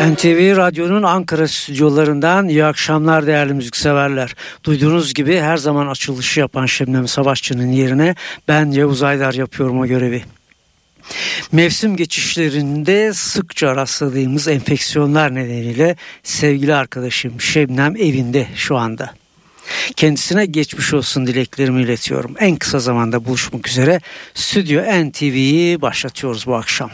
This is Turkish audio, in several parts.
NTV Radyo'nun Ankara stüdyolarından iyi akşamlar değerli müzikseverler. Duyduğunuz gibi her zaman açılışı yapan Şebnem Savaşçı'nın yerine ben Yavuz Aydar yapıyorum o görevi. Mevsim geçişlerinde sıkça rastladığımız enfeksiyonlar nedeniyle sevgili arkadaşım Şebnem evinde şu anda. Kendisine geçmiş olsun dileklerimi iletiyorum. En kısa zamanda buluşmak üzere Stüdyo NTV'yi başlatıyoruz bu akşam.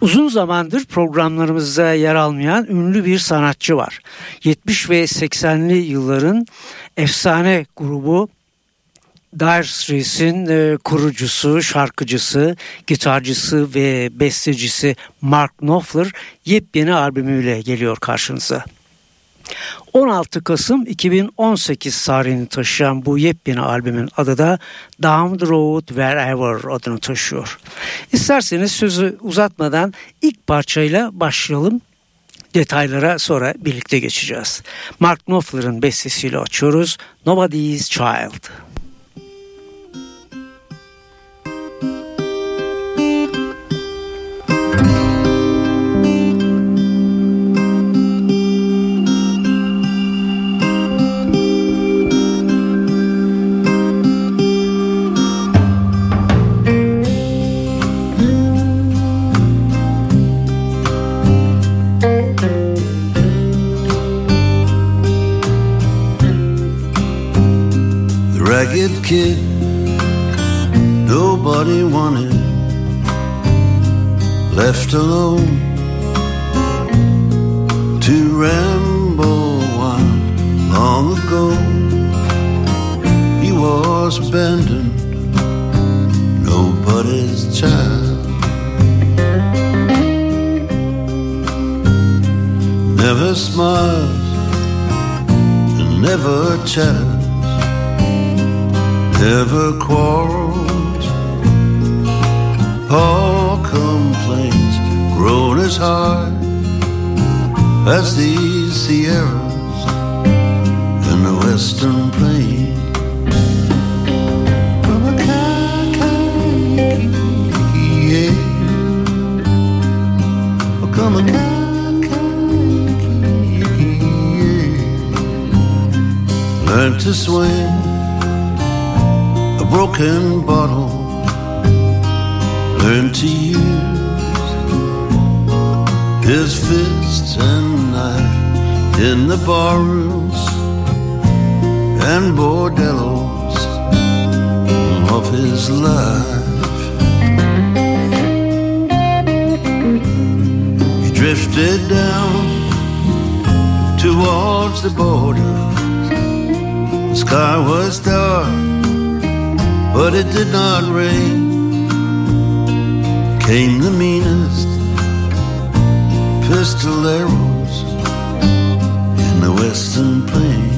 Uzun zamandır programlarımızda yer almayan ünlü bir sanatçı var. 70 ve 80'li yılların efsane grubu Dire Straits'in e, kurucusu, şarkıcısı, gitarcısı ve bestecisi Mark Knopfler yepyeni albümüyle geliyor karşınıza. 16 Kasım 2018 tarihini taşıyan bu yepyeni albümün adı da Down the Road Wherever adını taşıyor. İsterseniz sözü uzatmadan ilk parçayla başlayalım. Detaylara sonra birlikte geçeceğiz. Mark Knopfler'ın bestesiyle açıyoruz. Nobody's Child. Nobody's child. Never smiles and never chatters never quarrels all complaints grown as high as these Sierras and the western plain. Come a Learn to swing a broken bottle learned to use his fists and knife in the barrooms and bordellos of his life. Drifted down towards the border. The sky was dark but it did not rain. Came the meanest pistoleros in the western plain.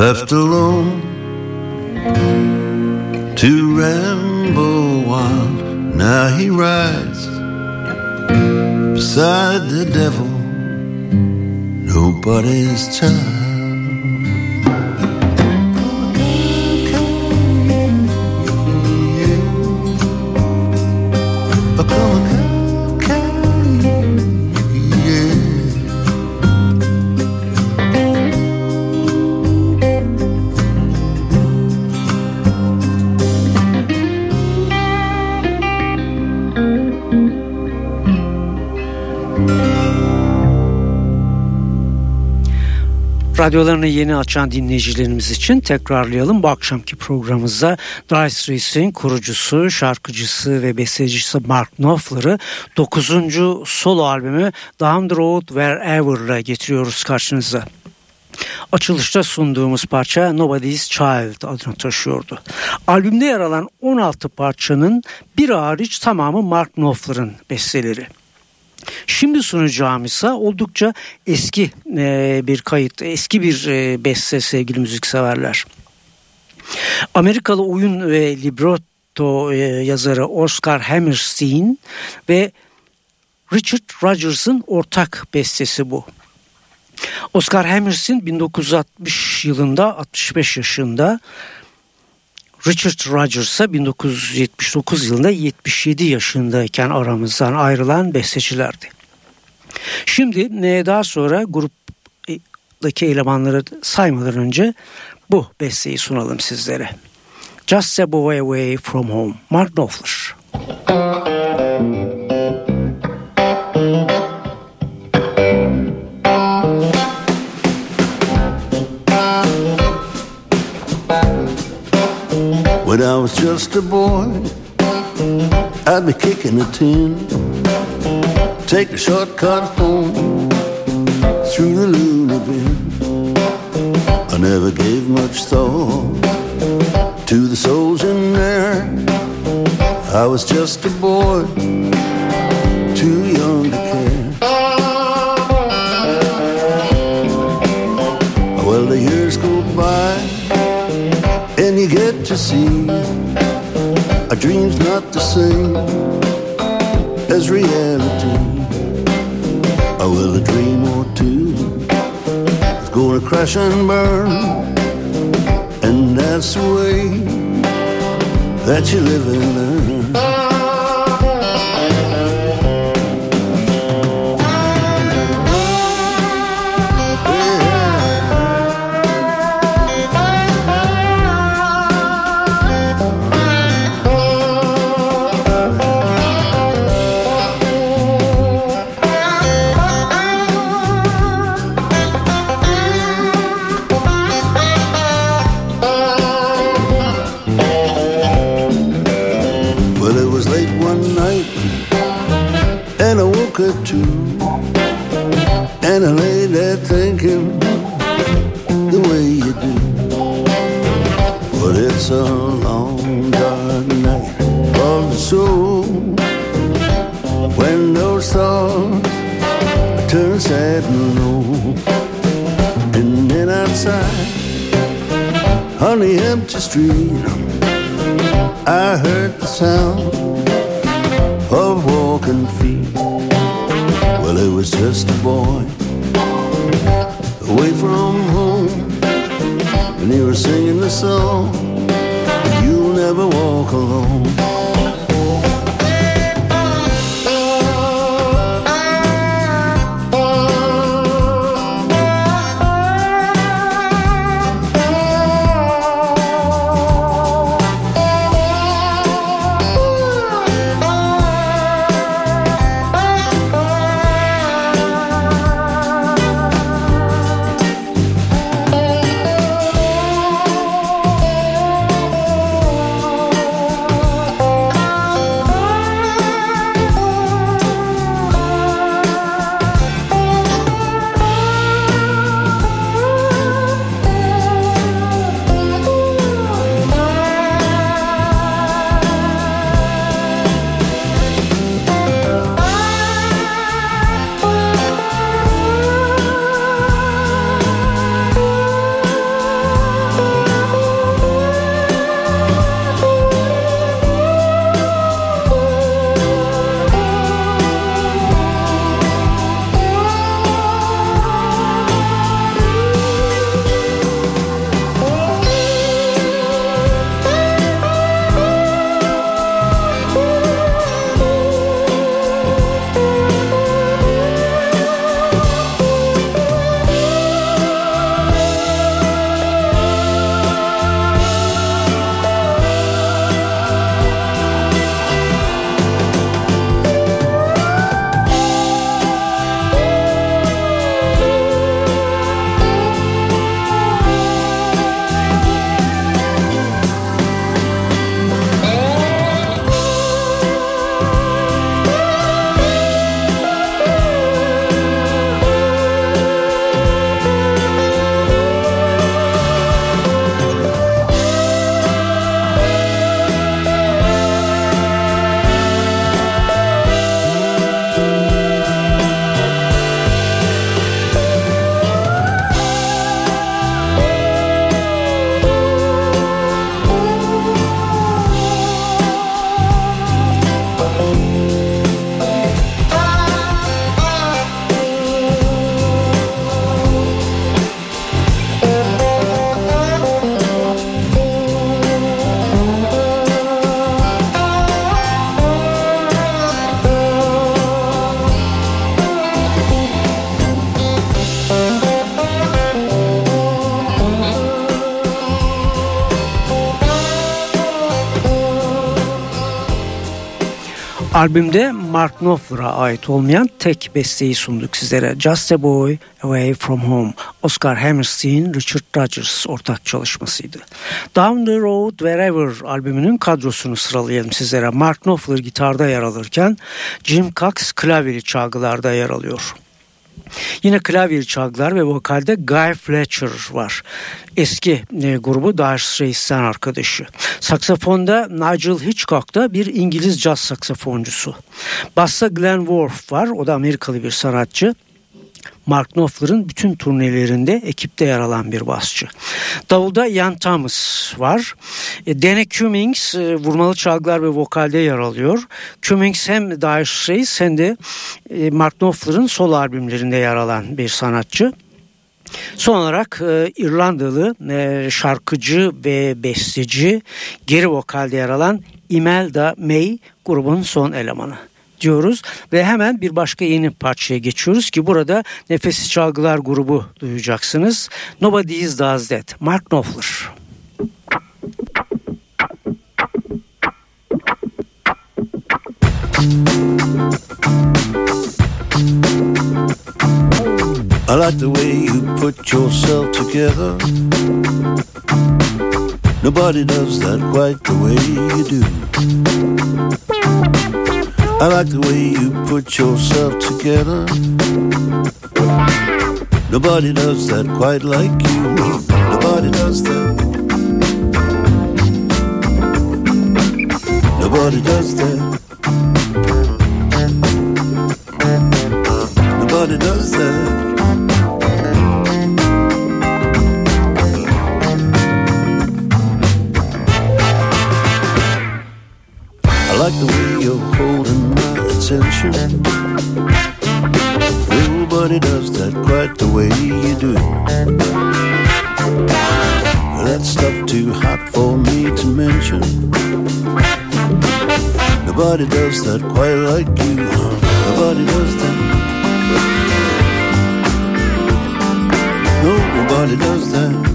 left alone to ramble wild. Now he rides beside the devil, nobody's child. Radyolarını yeni açan dinleyicilerimiz için tekrarlayalım. Bu akşamki programımızda Dire Straits'in kurucusu, şarkıcısı ve bestecisi Mark Knopfler'ı 9. solo albümü Down the Road Wherever'la getiriyoruz karşınıza. Açılışta sunduğumuz parça Nobody's Child adını taşıyordu. Albümde yer alan 16 parçanın bir hariç tamamı Mark Knopfler'ın besteleri. Şimdi sunacağım ise oldukça eski e, bir kayıt, eski bir e, beste sevgili müzikseverler. Amerikalı oyun ve libretto e, yazarı Oscar Hammerstein ve Richard Rodgers'ın ortak bestesi bu. Oscar Hammerstein 1960 yılında 65 yaşında Richard Rodgers ise 1979 yılında 77 yaşındayken aramızdan ayrılan bestecilerdi. Şimdi e, daha sonra gruptaki elemanları saymadan önce bu besteyi sunalım sizlere. Just a Boy Away From Home, Mark Knopfler. When I was just a boy, I'd be kicking a tin, take a shortcut home through the loony bin. I never gave much thought to the souls in there. I was just a boy, too dream's not the same as reality. Oh, well, a dream or two is gonna crash and burn, and that's the way that you live and learn. A long dark night of the soul When those stars turn sad and low. And then outside on the empty street I heard the sound of walking feet. Well, it was just a boy away from home And he was singing a song. Never walk alone. Albümde Mark Knopfler'a ait olmayan tek besteyi sunduk sizlere. Just a Boy Away From Home. Oscar Hammerstein, Richard Rodgers ortak çalışmasıydı. Down the Road Wherever albümünün kadrosunu sıralayalım sizlere. Mark Knopfler gitarda yer alırken Jim Cox klavyeli çalgılarda yer alıyor. Yine klavye çalgılar ve vokalde Guy Fletcher var. Eski e, grubu Dire Straits'ten arkadaşı. Saksafonda Nigel Hitchcock da bir İngiliz caz saksafoncusu. Bassa Glenn Worf var. O da Amerikalı bir sanatçı. Mark Knopfler'ın bütün turnelerinde ekipte yer alan bir basçı. Davulda Ian Thomas var. E, Danny Cummings e, vurmalı çalgılar ve vokalde yer alıyor. Cummings hem Dire Straits hem de e, Mark Knopfler'ın solo albümlerinde yer alan bir sanatçı. Son olarak e, İrlandalı e, şarkıcı ve besteci geri vokalde yer alan Imelda May grubun son elemanı diyoruz ve hemen bir başka yeni parçaya geçiyoruz ki burada Nefessiz Çalgılar grubu duyacaksınız. Nobody is Does That. Mark Knopfler. I like the way you put yourself together. Nobody does that quite the way you do. I like the way you put yourself together. Nobody does that quite like you. Nobody does that. Nobody does that. Nobody does that. Nobody does that quite the way you do. That stuff too hot for me to mention. Nobody does that quite like you. Nobody does that. Nobody does that.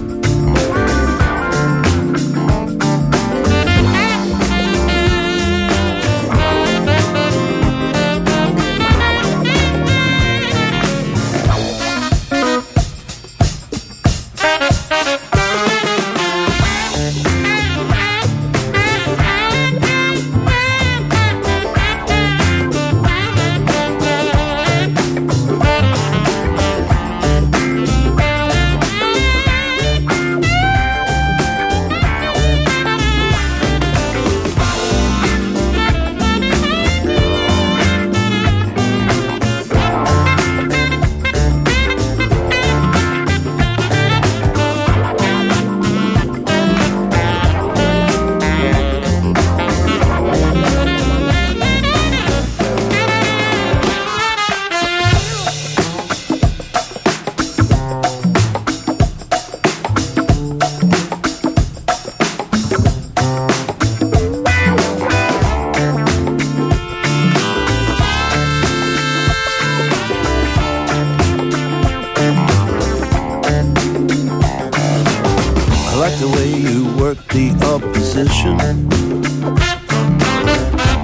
the way you work the opposition.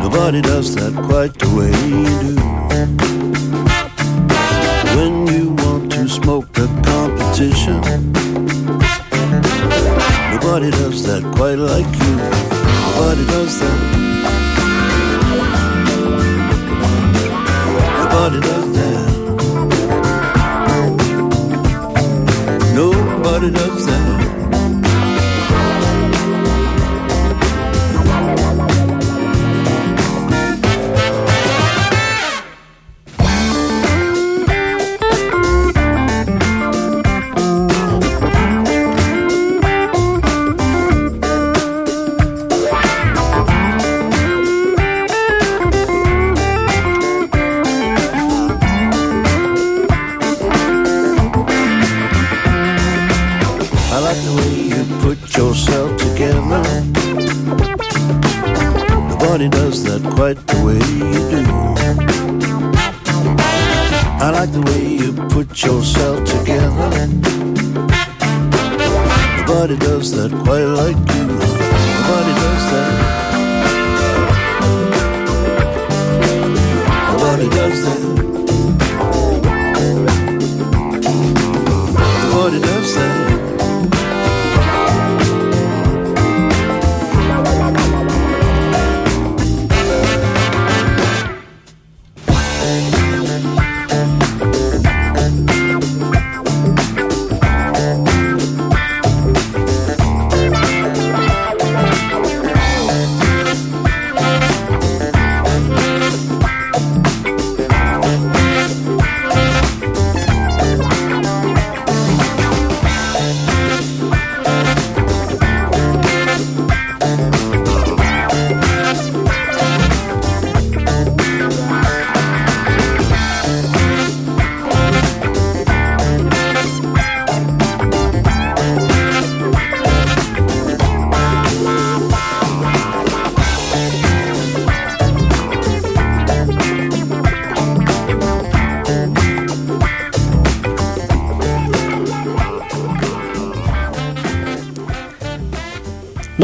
Nobody does that quite the way you do. When you want to smoke the competition, nobody does that quite like you. Nobody does that. Nobody does that. Nobody does that.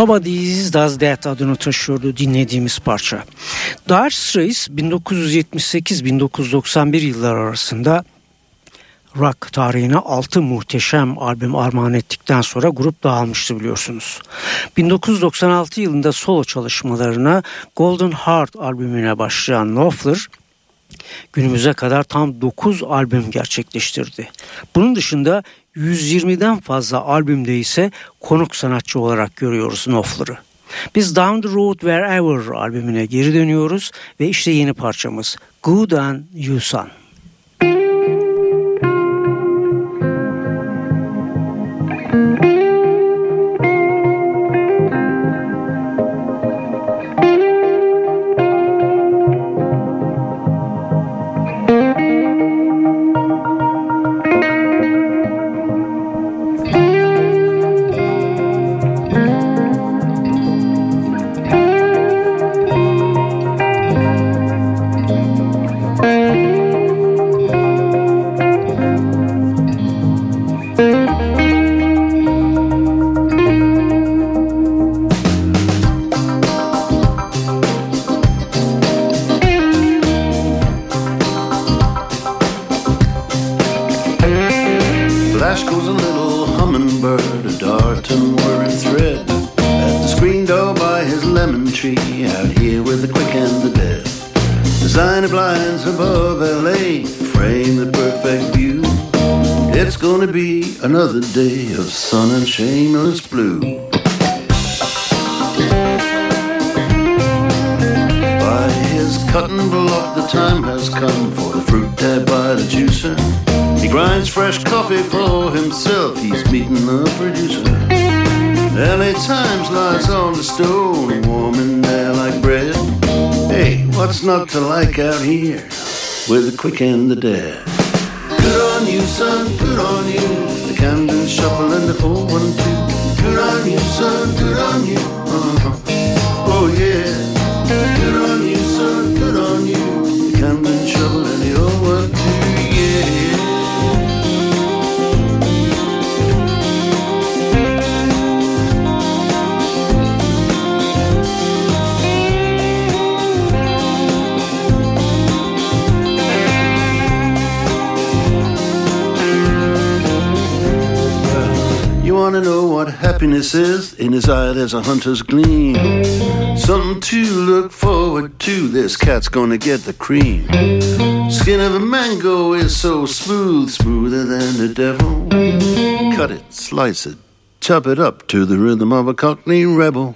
Nobody's Does That adını taşıyordu dinlediğimiz parça. Dire Straits 1978-1991 yıllar arasında rock tarihine 6 muhteşem albüm armağan ettikten sonra grup dağılmıştı biliyorsunuz. 1996 yılında solo çalışmalarına Golden Heart albümüne başlayan Knopfler günümüze kadar tam 9 albüm gerçekleştirdi. Bunun dışında 120'den fazla albümde ise konuk sanatçı olarak görüyoruz Knopfler'ı. Biz Down the Road Wherever albümüne geri dönüyoruz ve işte yeni parçamız Good and You Son. Day of sun and shameless blue. By his cutting block, the time has come for the fruit dab by the juicer. He grinds fresh coffee for himself, he's meeting the producer. LA Times lies on the stone, warm in there like bread. Hey, what's not to like out here with the quick and the dead? Good on you, son, good on you. Camden shuffle and the 412. Good on you, son, good on you. Uh-huh. Wanna know what happiness is? In his eye there's a hunter's gleam. Something to look forward to. This cat's gonna get the cream. Skin of a mango is so smooth, smoother than the devil. Cut it, slice it, chop it up to the rhythm of a cockney rebel.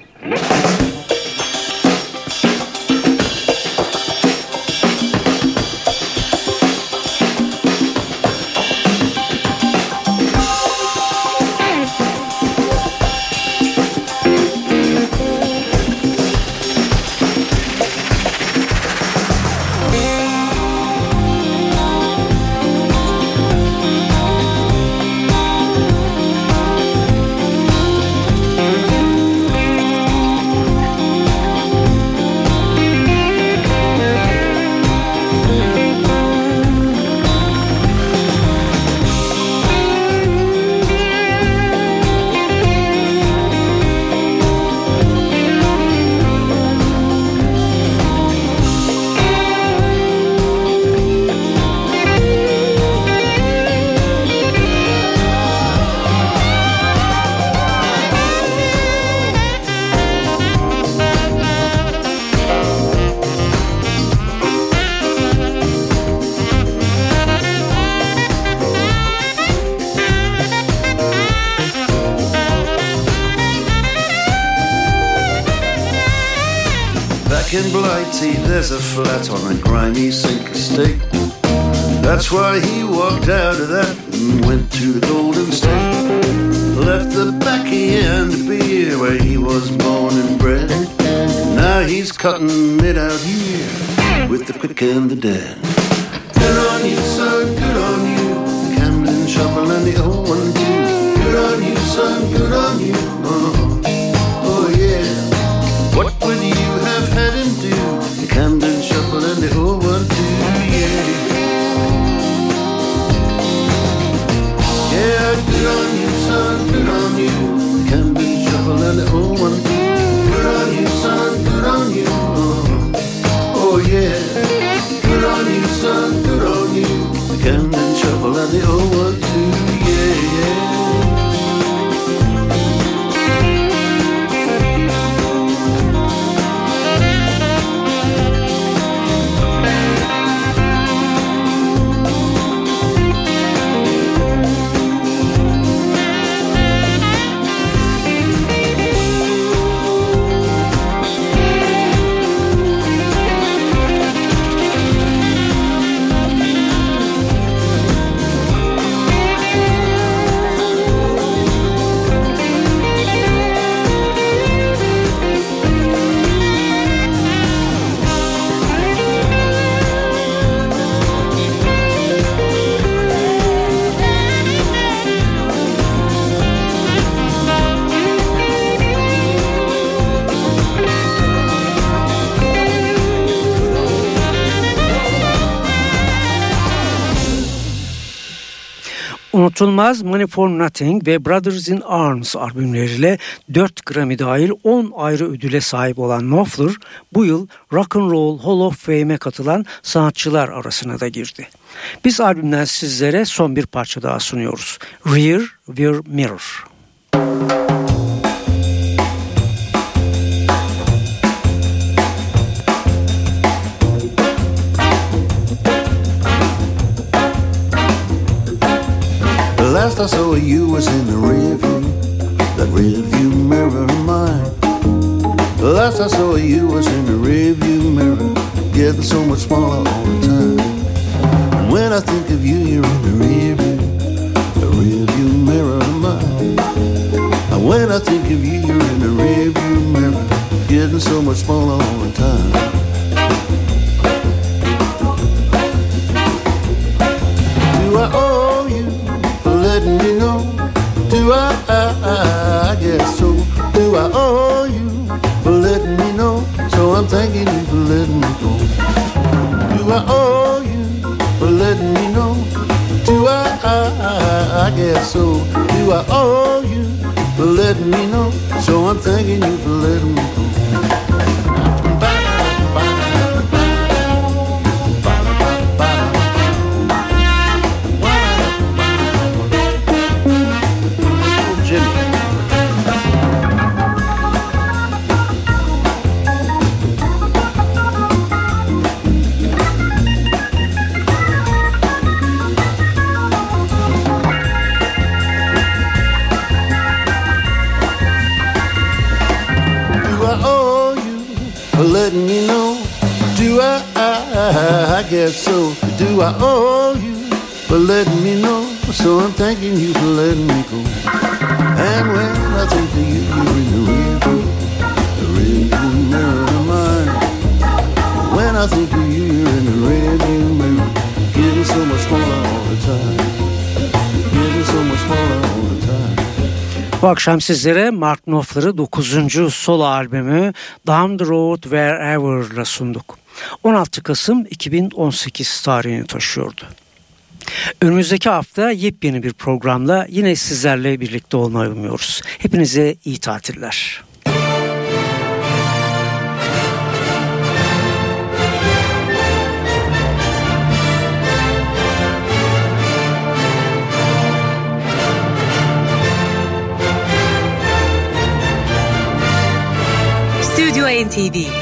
Why he walked out of that and went to the Golden State. Left the backy and the beer where he was born and bred. Now he's cutting it out here with the quick and the dead. Good on you, son, little old Unutulmaz Money for Nothing ve Brothers in Arms albümleriyle 4 Grammy dahil 10 ayrı ödüle sahip olan Knopfler bu yıl Rock and Roll Hall of Fame'e katılan sanatçılar arasına da girdi. Biz albümden sizlere son bir parça daha sunuyoruz. Rear View Mirror. last I saw you was in the rear view, that rear view mirror of mine. Last I saw you was in the rear view mirror, getting so much smaller all the time. And when I think of you, you're in the rear view, the rear view mirror of mine. And when I think of you, you're in the rear view mirror, getting so much smaller all the time. I'm thanking you for letting me I, guess so. Do I owe you for letting me know? So I'm thanking you for letting me go. And when I think of you, you're in the rear view, the rear view mirror of mine. When I think of you, you're in the rear view mirror, getting so much smaller all the time. Getting so much smaller all the time. Bu akşam sizlere Mark Knopfler'ı 9. solo albümü Down the Road Wherever'la sunduk. 16 Kasım 2018 tarihini taşıyordu. Önümüzdeki hafta yepyeni bir programla yine sizlerle birlikte olmayı umuyoruz. Hepinize iyi tatiller. Stüdyo NTV